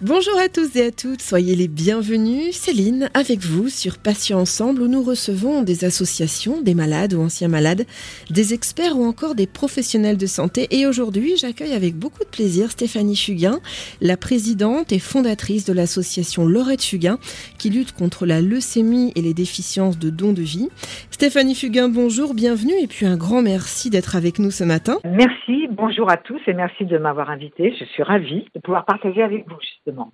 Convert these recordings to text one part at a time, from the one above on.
Bonjour à tous et à toutes, soyez les bienvenus. Céline avec vous sur Patients Ensemble où nous recevons des associations, des malades ou anciens malades, des experts ou encore des professionnels de santé. Et aujourd'hui, j'accueille avec beaucoup de plaisir Stéphanie Fugain, la présidente et fondatrice de l'association Laurette Fugain qui lutte contre la leucémie et les déficiences de dons de vie. Stéphanie Fugain, bonjour, bienvenue et puis un grand merci d'être avec nous ce matin. Merci, bonjour à tous et merci de m'avoir invité. Je suis ravie de pouvoir partager avec vous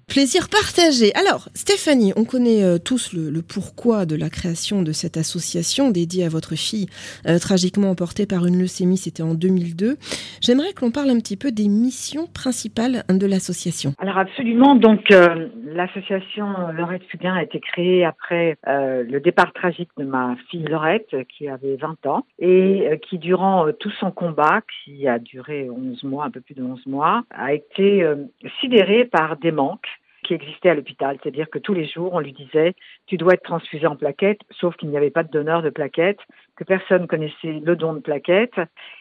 Plaisir partagé. Alors, Stéphanie, on connaît euh, tous le, pourquoi de la création de cette association dédiée à votre fille euh, tragiquement emportée par une leucémie, c'était en 2002. J'aimerais que l'on parle un petit peu des missions principales de l'association. Alors absolument, donc euh, l'association Laurette Fugain a été créée après le départ tragique de ma fille Laurette, qui avait 20 ans, et qui durant tout son combat, qui a duré 11 mois, un peu plus de 11 mois, a été sidérée par des qui existait à l'hôpital. C'est-à-dire que tous les jours, on lui disait, tu dois être transfusé en plaquettes, sauf qu'il n'y avait pas de donneur de plaquettes, que personne connaissait le don de plaquettes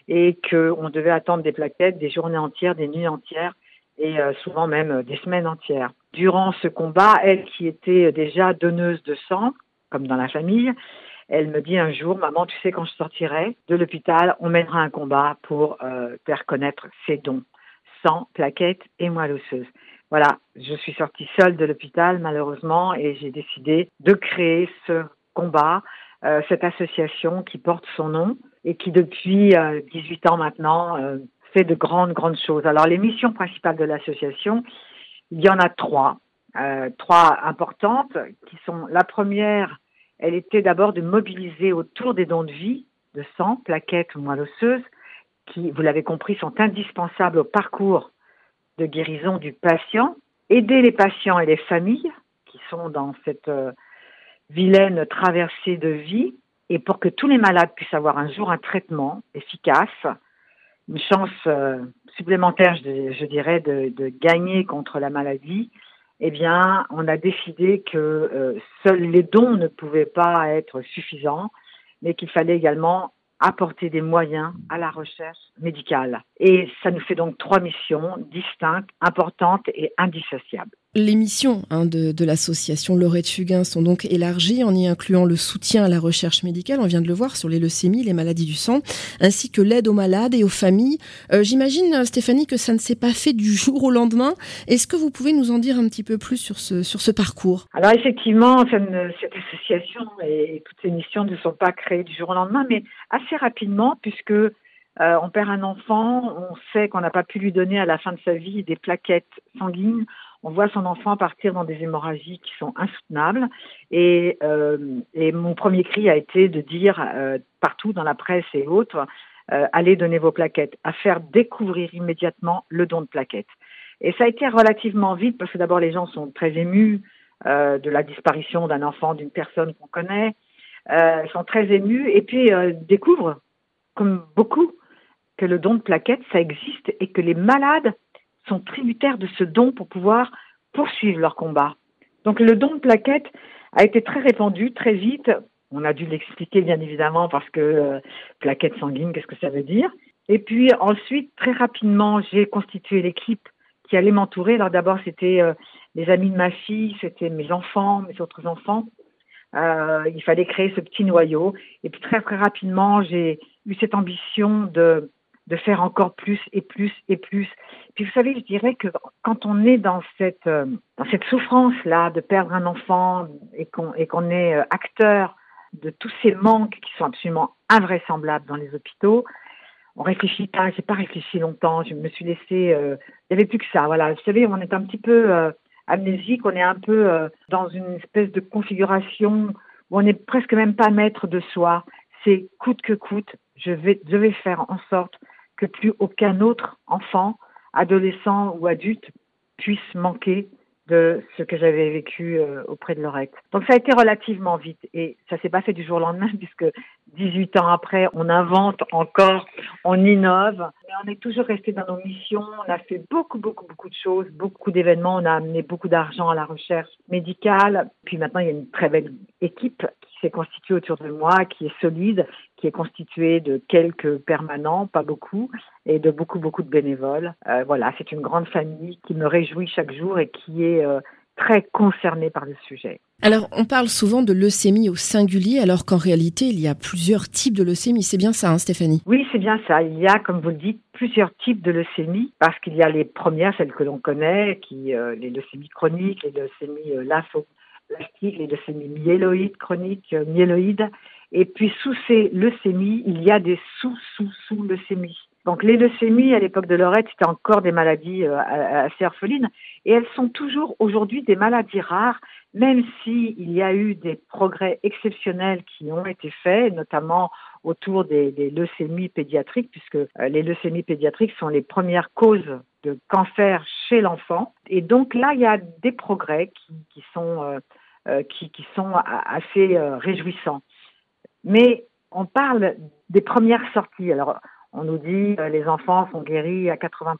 et qu'on devait attendre des plaquettes des journées entières, des nuits entières et euh, souvent même des semaines entières. Durant ce combat, elle qui était déjà donneuse de sang, comme dans la famille, elle me dit un jour, maman, tu sais, quand je sortirai de l'hôpital, on mènera un combat pour euh, faire connaître ses dons, sang, plaquettes et moelle osseuse. Voilà, je suis sortie seule de l'hôpital malheureusement et j'ai décidé de créer ce combat, euh, cette association qui porte son nom et qui depuis 18 euh, ans maintenant euh, fait de grandes, grandes choses. Alors les missions principales de l'association, il y en a trois, trois importantes qui sont la première, elle était d'abord de mobiliser autour des dons de vie, de sang, plaquettes ou moelle osseuse, qui, vous l'avez compris, sont indispensables au parcours de guérison du patient, aider les patients et les familles qui sont dans cette euh, vilaine traversée de vie, et pour que tous les malades puissent avoir un jour un traitement efficace, une chance euh, supplémentaire, je, dirais, de, gagner contre la maladie, eh bien, on a décidé que euh, seuls les dons ne pouvaient pas être suffisants, mais qu'il fallait également apporter des moyens à la recherche médicale. Et ça nous fait donc trois missions distinctes, importantes et indissociables. Les missions hein, de, l'association Laurette Fugain sont donc élargies en y incluant le soutien à la recherche médicale, on vient de le voir, sur les leucémies, les maladies du sang, ainsi que l'aide aux malades et aux familles. Euh, j'imagine, Stéphanie, que ça ne s'est pas fait du jour au lendemain. Est-ce que vous pouvez nous en dire un petit peu plus sur ce, sur ce parcours? Alors effectivement, cette association et toutes ces missions ne sont pas créées du jour au lendemain, mais assez rapidement, puisque euh, on perd un enfant, on sait qu'on n'a pas pu lui donner à la fin de sa vie des plaquettes sanguines on voit son enfant partir dans des hémorragies qui sont insoutenables. Et, euh, et mon premier cri a été de dire euh, partout dans la presse et autres, euh, allez donner vos plaquettes, à faire découvrir immédiatement le don de plaquettes. Et ça a été relativement vite parce que d'abord les gens sont très émus de la disparition d'un enfant, d'une personne qu'on connaît, euh, sont très émus et puis découvrent, comme beaucoup, que le don de plaquettes, ça existe et que les malades sont tributaires de ce don pour pouvoir poursuivre leur combat. Donc le don de plaquettes a été très répandu très vite. On a dû l'expliquer bien évidemment parce que euh, plaquettes sanguines, qu'est-ce que ça veut dire? Et puis ensuite, très rapidement, j'ai constitué l'équipe qui allait m'entourer. Alors d'abord, c'était euh, les amis de ma fille, c'était mes enfants, mes autres enfants. Euh, il fallait créer ce petit noyau. Et puis très très rapidement, j'ai eu cette ambition de de faire encore plus et plus et plus. Puis vous savez, je dirais que quand on est dans cette euh, dans cette souffrance là de perdre un enfant et qu'on qu'on est euh, acteur de tous ces manques qui sont absolument invraisemblables dans les hôpitaux, on réfléchit pas. J'ai pas réfléchi longtemps. Je me suis laissée. Euh, il n'y avait plus que ça. Voilà. Vous savez, on est un petit peu amnésique. On est un peu dans une espèce de configuration où on n'est presque même pas maître de soi. C'est coûte que coûte. Je vais, je vais faire en sorte que plus aucun autre enfant, adolescent ou adulte puisse manquer de ce que j'avais vécu euh, auprès de Lorette. Donc ça a été relativement vite et ça s'est pas fait du jour au lendemain puisque 18 ans après, on invente encore, on innove. Mais on est toujours resté dans nos missions. On a fait beaucoup, beaucoup, beaucoup de choses, beaucoup d'événements. On a amené beaucoup d'argent à la recherche médicale. Puis maintenant, il y a une très belle équipe qui s'est constituée autour de moi, qui est solide, qui est constituée de quelques permanents, pas beaucoup, et de beaucoup, beaucoup de bénévoles. Euh, voilà, c'est une grande famille qui me réjouit chaque jour et qui est euh, très concernée par le sujet. Alors, on parle souvent de leucémie au singulier, alors qu'en réalité, il y a plusieurs types de leucémie. C'est bien ça, hein, Stéphanie? Oui, c'est bien ça. Il y a, comme vous le dites, plusieurs types de leucémie, parce qu'il y a les premières, celles que l'on connaît, qui euh, les leucémies chroniques, les leucémies euh, les leucémies myéloïdes chroniques, euh, myéloïdes. Et puis, sous ces leucémies, il y a des sous-sous-sous-leucémies. Donc les leucémies à l'époque de Lorette, c'était encore des maladies euh, assez orphelines et elles sont toujours aujourd'hui des maladies rares, même s'il il y a eu des progrès exceptionnels qui ont été faits, notamment autour des, leucémies pédiatriques, puisque euh, les leucémies pédiatriques sont les premières causes de cancer chez l'enfant. Et donc là, il y a des progrès qui, sont, qui, qui, sont assez réjouissants. Mais on parle des premières sorties. Alors, on nous dit euh, les enfants sont guéris à 80%.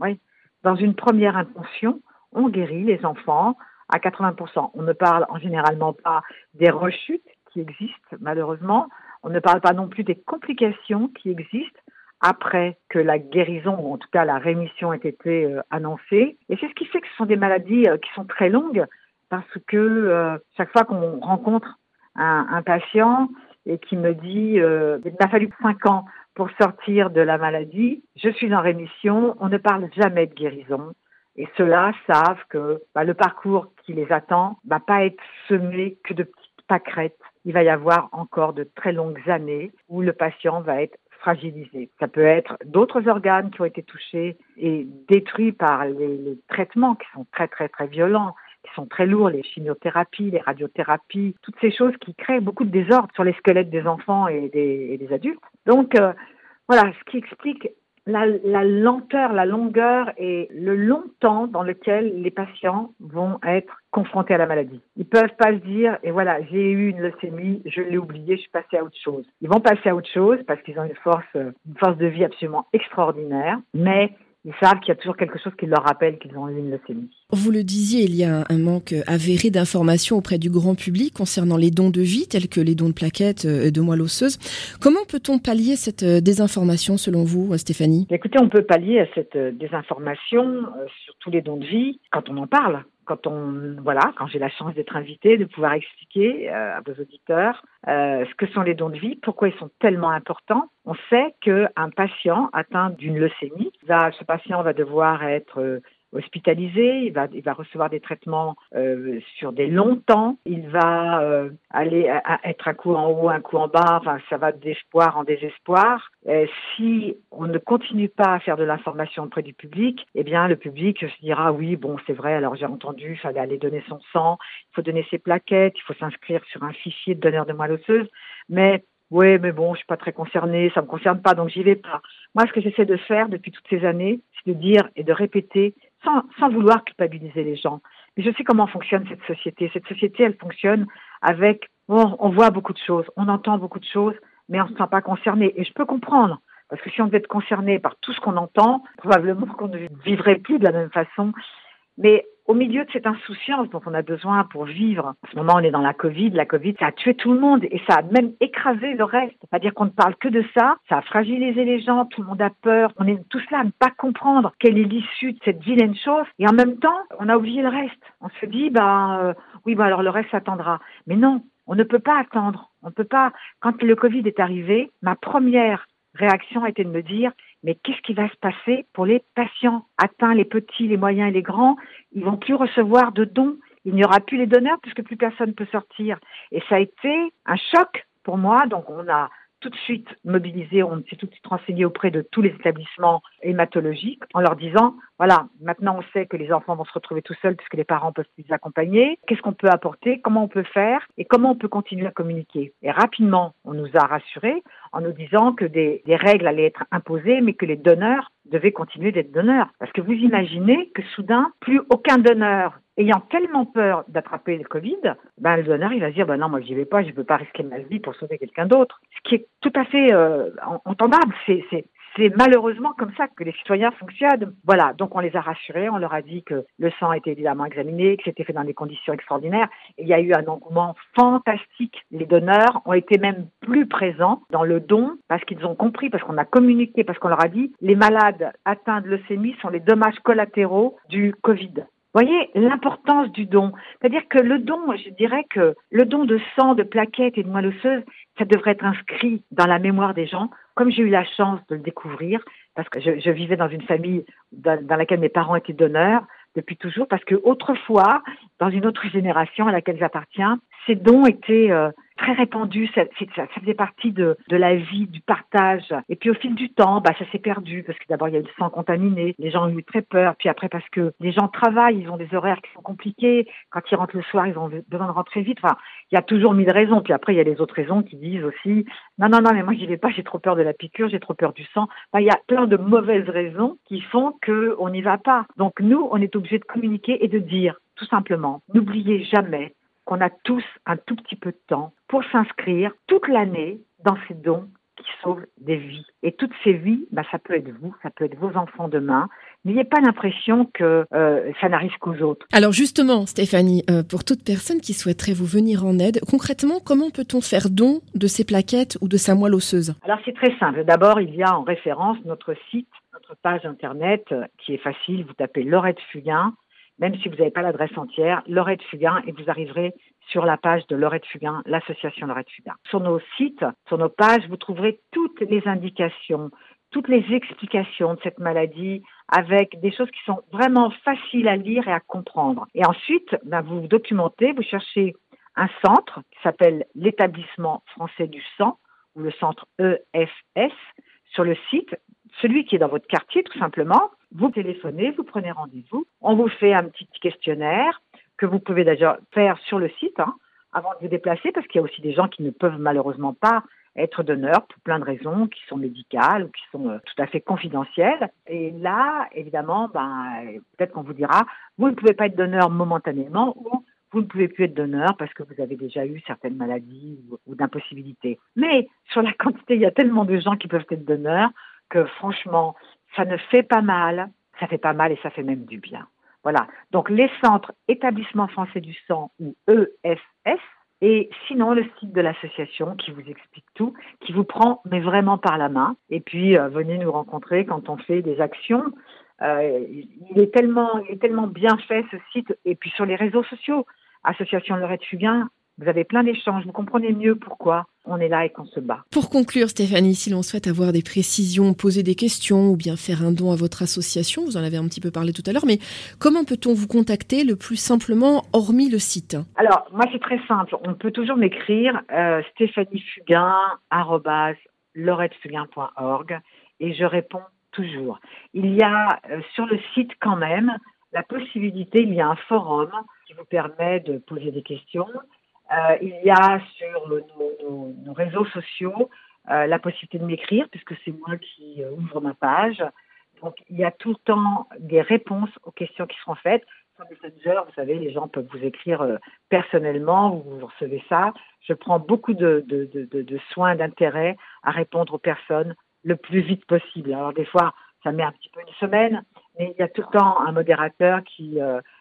Oui. Dans une première intention, on guérit les enfants à 80%. On ne parle en généralement pas des rechutes qui existent, malheureusement. On ne parle pas non plus des complications qui existent après que la guérison, ou en tout cas la rémission ait été euh, annoncée. Et c'est ce qui fait que ce sont des maladies euh, qui sont très longues, parce que chaque fois qu'on rencontre un, un, patient et qui me dit, il m'a fallu cinq ans pour sortir de la maladie. Je suis en rémission. On ne parle jamais de guérison. Et ceux-là savent que bah, le parcours qui les attend va pas être semé que de petites pâquerettes. Il va y avoir encore de très longues années où le patient va être fragilisé. Ça peut être d'autres organes qui ont été touchés et détruits par les, les, traitements qui sont très très très violents, qui sont très lourds, les chimiothérapies, les radiothérapies, toutes ces choses qui créent beaucoup de désordre sur les squelettes des enfants et des, adultes. Donc euh, voilà, ce qui explique la, lenteur, la longueur et le long temps dans lequel les patients vont être confrontés à la maladie. Ils peuvent pas se dire, et voilà, j'ai eu une leucémie, je l'ai oublié, je suis passé à autre chose. Ils vont passer à autre chose parce qu'ils ont une force, une force de vie absolument extraordinaire, mais ils savent qu'il y a toujours quelque chose qui leur rappelle qu'ils ont eu une leucémie. Vous le disiez, il y a un manque avéré d'informations auprès du grand public concernant les dons de vie, tels que les dons de plaquettes et de moelle osseuse. Comment peut-on pallier cette euh, désinformation selon vous, Stéphanie? Écoutez, on peut pallier à cette euh, désinformation euh, sur tous les dons de vie quand on en parle quand on voilà, quand j'ai la chance d'être invitée, de pouvoir expliquer euh, à vos auditeurs euh, ce que sont les dons de vie, pourquoi ils sont tellement importants. On sait qu'un patient atteint d'une leucémie, ce patient va devoir être euh, hospitalisé, il va, il va recevoir des traitements euh, sur des longs temps, il va euh, aller être un coup en haut, un coup en bas, ça va d'espoir en désespoir. Si on ne continue pas à faire de l'information auprès du public, eh bien le public se dira oui bon c'est vrai alors j'ai entendu il fallait aller donner son sang, il faut donner ses plaquettes, il faut s'inscrire sur un fichier de donneur de moelle osseuse, mais oui, mais bon, je suis pas très concernée, ça me concerne pas, donc j'y vais pas. Moi, ce que j'essaie de faire depuis toutes ces années, c'est de dire et de répéter sans, vouloir culpabiliser les gens. Mais je sais comment fonctionne cette société. Cette société, elle fonctionne avec, bon, on voit beaucoup de choses, on entend beaucoup de choses, mais on ne se sent pas concerné. Et je peux comprendre. Parce que si on devait être concerné par tout ce qu'on entend, probablement qu'on ne vivrait plus de la même façon. Mais au milieu de cette insouciance dont on a besoin pour vivre, en ce moment on est dans la Covid, la Covid ça a tué tout le monde et ça a même écrasé le reste. C'est-à-dire qu'on ne parle que de ça, ça a fragilisé les gens, tout le monde a peur, on est tous là à ne pas comprendre quelle est l'issue de cette vilaine chose et en même temps on a oublié le reste. On se dit bah euh, oui bah alors le reste s'attendra. Mais non, on ne peut pas attendre. On ne peut pas. Quand le Covid est arrivé, ma première réaction a été de me dire mais qu'est-ce qui va se passer pour les patients atteints, les petits, les moyens et les grands? Ils vont plus recevoir de dons. Il n'y aura plus les donneurs puisque plus personne ne peut sortir. Et ça a été un choc pour moi. Donc on a tout de suite mobilisé, on s'est tout de suite renseigné auprès de tous les établissements hématologiques en leur disant, voilà, maintenant on sait que les enfants vont se retrouver tout seuls puisque les parents peuvent plus les accompagner. Qu'est-ce qu'on peut apporter? Comment on peut faire? Et comment on peut continuer à communiquer? Et rapidement, on nous a rassurés en nous disant que des, règles allaient être imposées, mais que les donneurs devaient continuer d'être donneurs. Parce que vous imaginez que soudain, plus aucun donneur ayant tellement peur d'attraper le Covid, ben, le donneur, il va se dire, ben non, moi, j'y vais pas, je ne peux pas risquer ma vie pour sauver quelqu'un d'autre. Ce qui est tout à fait euh, entendable. C'est, malheureusement comme ça que les citoyens fonctionnent. Voilà, donc on les a rassurés, on leur a dit que le sang était évidemment examiné, que c'était fait dans des conditions extraordinaires. il y a eu un engouement fantastique. Les donneurs ont été même plus présents dans le don parce qu'ils ont compris, parce qu'on a communiqué, parce qu'on leur a dit les malades atteints de leucémie sont les dommages collatéraux du Covid voyez l'importance du don. C'est-à-dire que le don, je dirais que le don de sang, de plaquettes et de moelle osseuse, ça devrait être inscrit dans la mémoire des gens. Comme j'ai eu la chance de le découvrir, parce que je, vivais dans une famille dans, laquelle mes parents étaient donneurs depuis toujours, parce que autrefois, dans une autre génération à laquelle j'appartiens, ces dons étaient euh, très répandu, ça, faisait partie de, la vie, du partage. Et puis au fil du temps, bah, ça s'est perdu parce que d'abord il y a eu le sang contaminé, les gens ont eu très peur, puis après parce que les gens travaillent, ils ont des horaires qui sont compliqués, quand ils rentrent le soir, ils ont besoin de rentrer vite. Enfin, il y a toujours mille raisons, puis après il y a les autres raisons qui disent aussi, non, non, non, mais moi j'y vais pas, j'ai trop peur de la piqûre, j'ai trop peur du sang. Il y a plein de mauvaises raisons qui font qu'on n'y va pas. Donc nous, on est obligé de communiquer et de dire, tout simplement, n'oubliez jamais qu'on a tous un tout petit peu de temps pour s'inscrire toute l'année dans ces dons qui sauvent des vies. Et toutes ces vies, bah, ça peut être vous, ça peut être vos enfants demain. N'ayez pas l'impression que euh, ça n'arrive qu'aux autres. Alors justement, Stéphanie, euh, pour toute personne qui souhaiterait vous venir en aide, concrètement, comment peut-on faire don de ces plaquettes ou de sa moelle osseuse? Alors c'est très simple. D'abord, il y a en référence notre site, notre page internet euh, qui est facile. Vous tapez Laurette Fugain même si vous n'avez pas l'adresse entière, Lorette Fugain, et vous arriverez sur la page de Lorette Fugain, l'association Lorette Fugain. Sur nos sites, sur nos pages, vous trouverez toutes les indications, toutes les explications de cette maladie avec des choses qui sont vraiment faciles à lire et à comprendre. Et ensuite, ben, vous vous documentez, vous cherchez un centre qui s'appelle l'établissement français du sang ou le centre EFS sur le site, celui qui est dans votre quartier tout simplement. Vous téléphonez, vous prenez rendez-vous, on vous fait un petit questionnaire que vous pouvez déjà faire sur le site hein, avant de vous déplacer, parce qu'il y a aussi des gens qui ne peuvent malheureusement pas être donneurs pour plein de raisons qui sont médicales ou qui sont euh, tout à fait confidentielles. Et là, évidemment, ben, peut-être qu'on vous dira, vous ne pouvez pas être donneur momentanément ou vous ne pouvez plus être donneur parce que vous avez déjà eu certaines maladies ou, ou d'impossibilités. Mais sur la quantité, il y a tellement de gens qui peuvent être donneurs que franchement, ça ne fait pas mal, ça fait pas mal et ça fait même du bien. Voilà. Donc les centres établissements français du sang ou EFS et sinon le site de l'association qui vous explique tout, qui vous prend mais vraiment par la main. Et puis euh, venez nous rencontrer quand on fait des actions. Euh, il est tellement, il est tellement bien fait ce site et puis sur les réseaux sociaux. Association Lorette Fugain, vous avez plein d'échanges, vous comprenez mieux pourquoi on est là et qu'on se bat. Pour conclure, Stéphanie, si l'on souhaite avoir des précisions, poser des questions ou bien faire un don à votre association, vous en avez un petit peu parlé tout à l'heure, mais comment peut-on vous contacter le plus simplement, hormis le site? Alors, moi, c'est très simple. On peut toujours m'écrire euh, et je réponds toujours. Il y a euh, sur le site quand même la possibilité, il y a un forum qui vous permet de poser des questions. Euh, il y a sur nos, réseaux sociaux euh, la possibilité de m'écrire, puisque c'est moi qui euh, ouvre ma page. Donc, il y a tout le temps des réponses aux questions qui seront faites. Sur Messenger, vous savez, les gens peuvent vous écrire personnellement, vous recevez ça. Je prends beaucoup de, de, de, soins, d'intérêt à répondre aux personnes le plus vite possible. Alors, des fois, ça met un petit peu une semaine, mais il y a tout le temps un modérateur qui,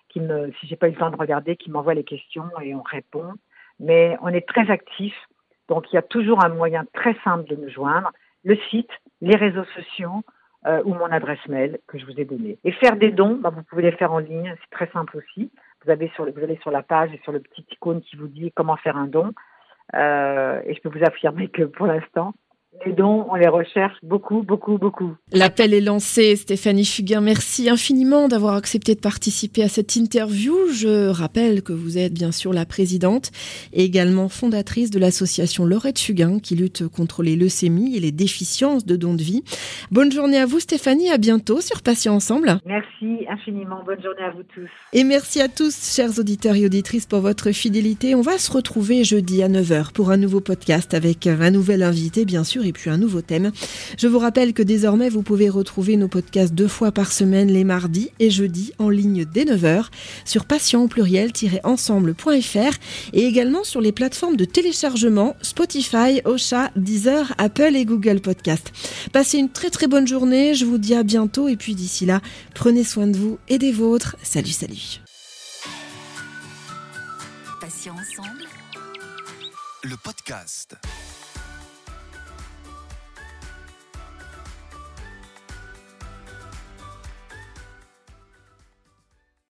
qui me, si j'ai pas eu le temps de regarder, qui m'envoie les questions et on répond mais on est très actif. Donc il y a toujours un moyen très simple de nous joindre, le site, les réseaux sociaux euh, ou mon adresse mail que je vous ai donnée. Et faire des dons, bah, vous pouvez les faire en ligne, c'est très simple aussi. Vous, avez sur, vous allez sur la page et sur le petit icône qui vous dit comment faire un don. Euh, et je peux vous affirmer que pour l'instant, les dons, on les recherche beaucoup, beaucoup, beaucoup. L'appel est lancé. Stéphanie Fugain, merci infiniment d'avoir accepté de participer à cette interview. Je rappelle que vous êtes bien sûr la présidente et également fondatrice de l'association Laurette Fugain qui lutte contre les leucémies et les déficiences de dons de vie. Bonne journée à vous Stéphanie, à bientôt sur Patients Ensemble. Merci infiniment, bonne journée à vous tous. Et merci à tous, chers auditeurs et auditrices, pour votre fidélité. On va se retrouver jeudi à 9h pour un nouveau podcast avec un nouvel invité, bien sûr et puis un nouveau thème. Je vous rappelle que désormais vous pouvez retrouver nos podcasts deux fois par semaine les mardis et jeudis en ligne dès 9h sur patient pluriel-ensemble.fr et également sur les plateformes de téléchargement Spotify, Ocha, Deezer, Apple et Google Podcast. Passez une très très bonne journée, je vous dis à bientôt et puis d'ici là, prenez soin de vous et des vôtres. Salut salut. Le podcast.